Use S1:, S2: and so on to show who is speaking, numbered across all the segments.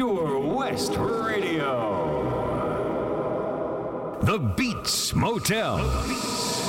S1: Pure West Radio. The Beats Motel. The Beats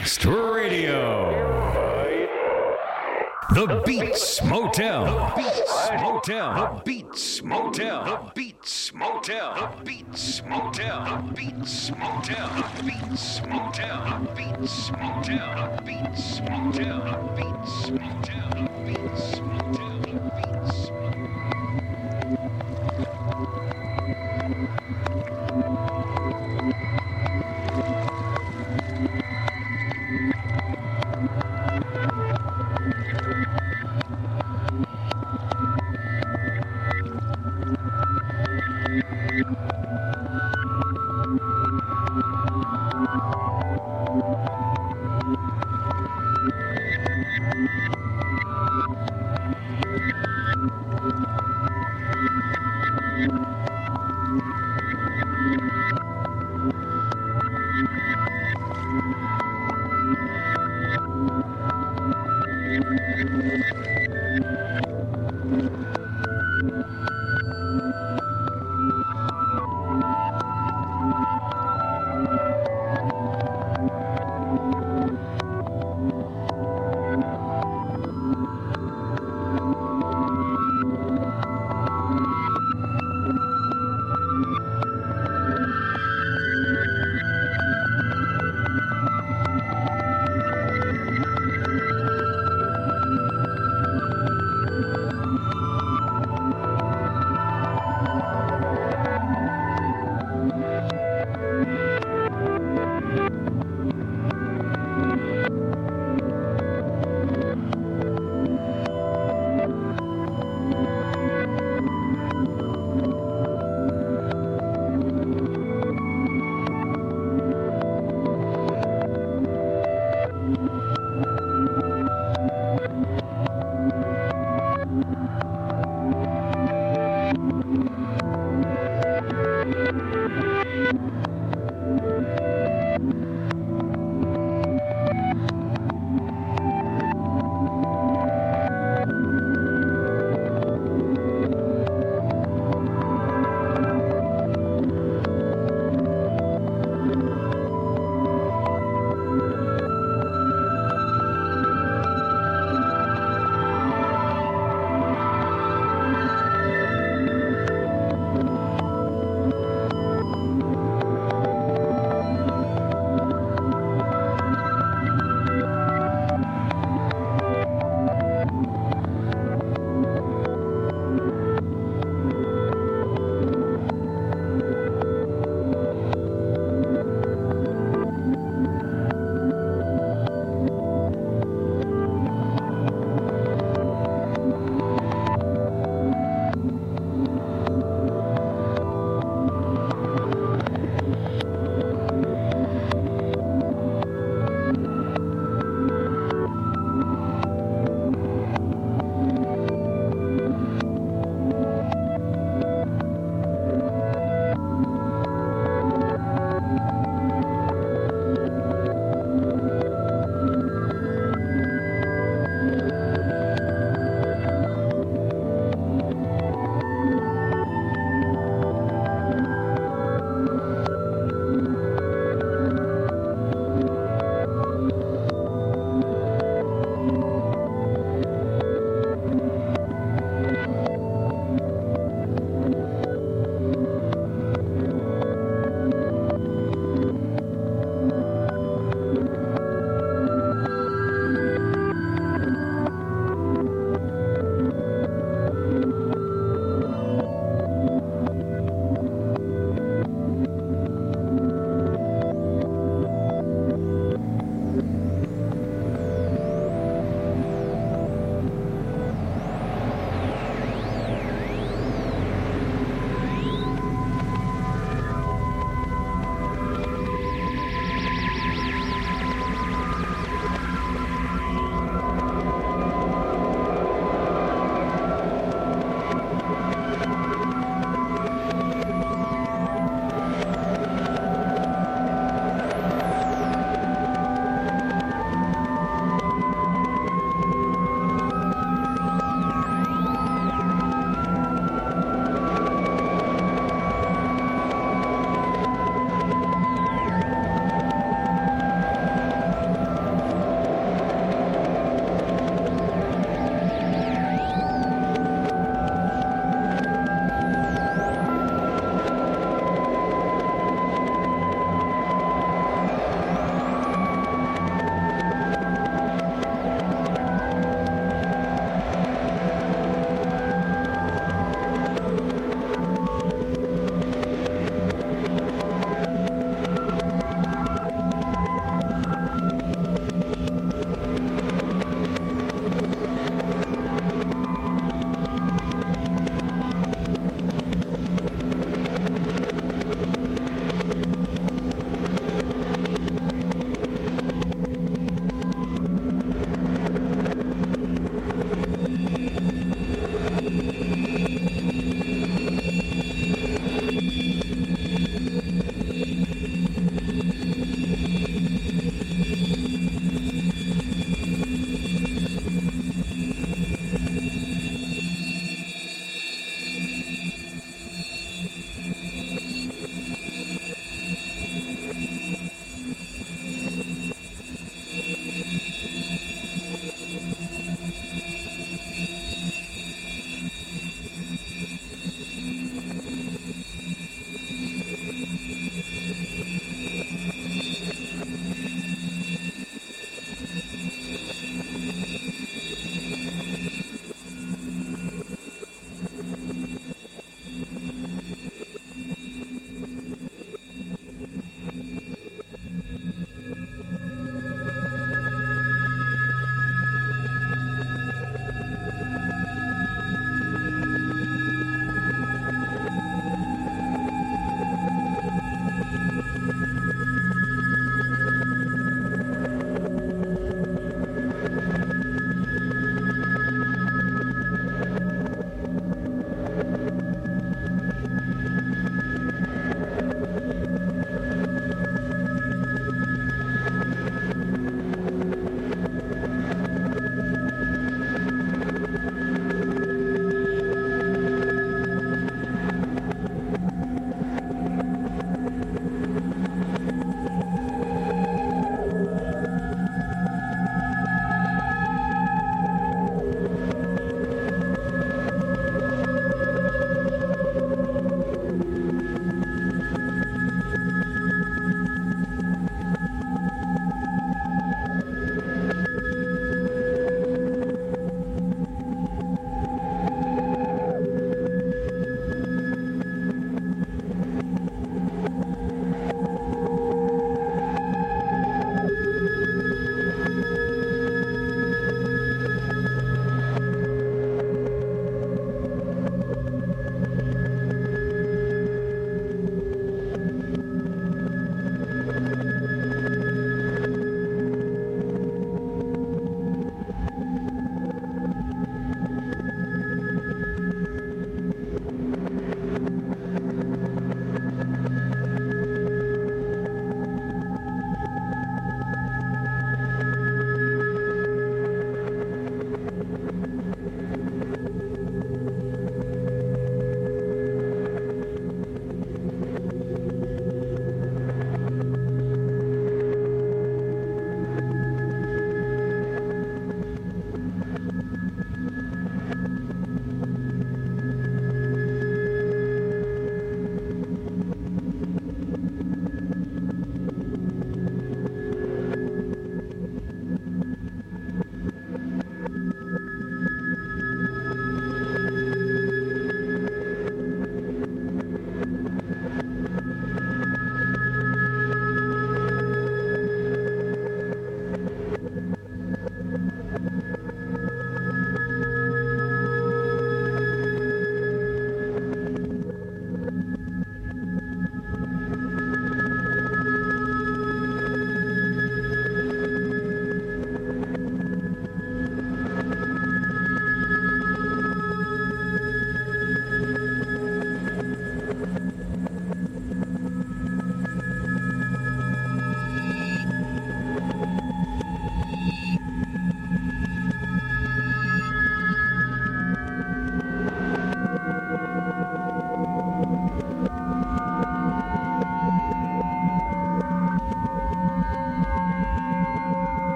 S1: West Radio. The Beats Motel. The Beats Motel. The Beats Motel. The Beats Motel. The Beats Motel. The Beats Motel. The Beats Motel. The Beats Motel. The Beats Motel. The Beats Motel. The Beats Motel.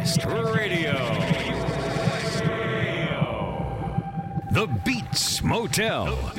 S1: West Radio. The Beats Motel.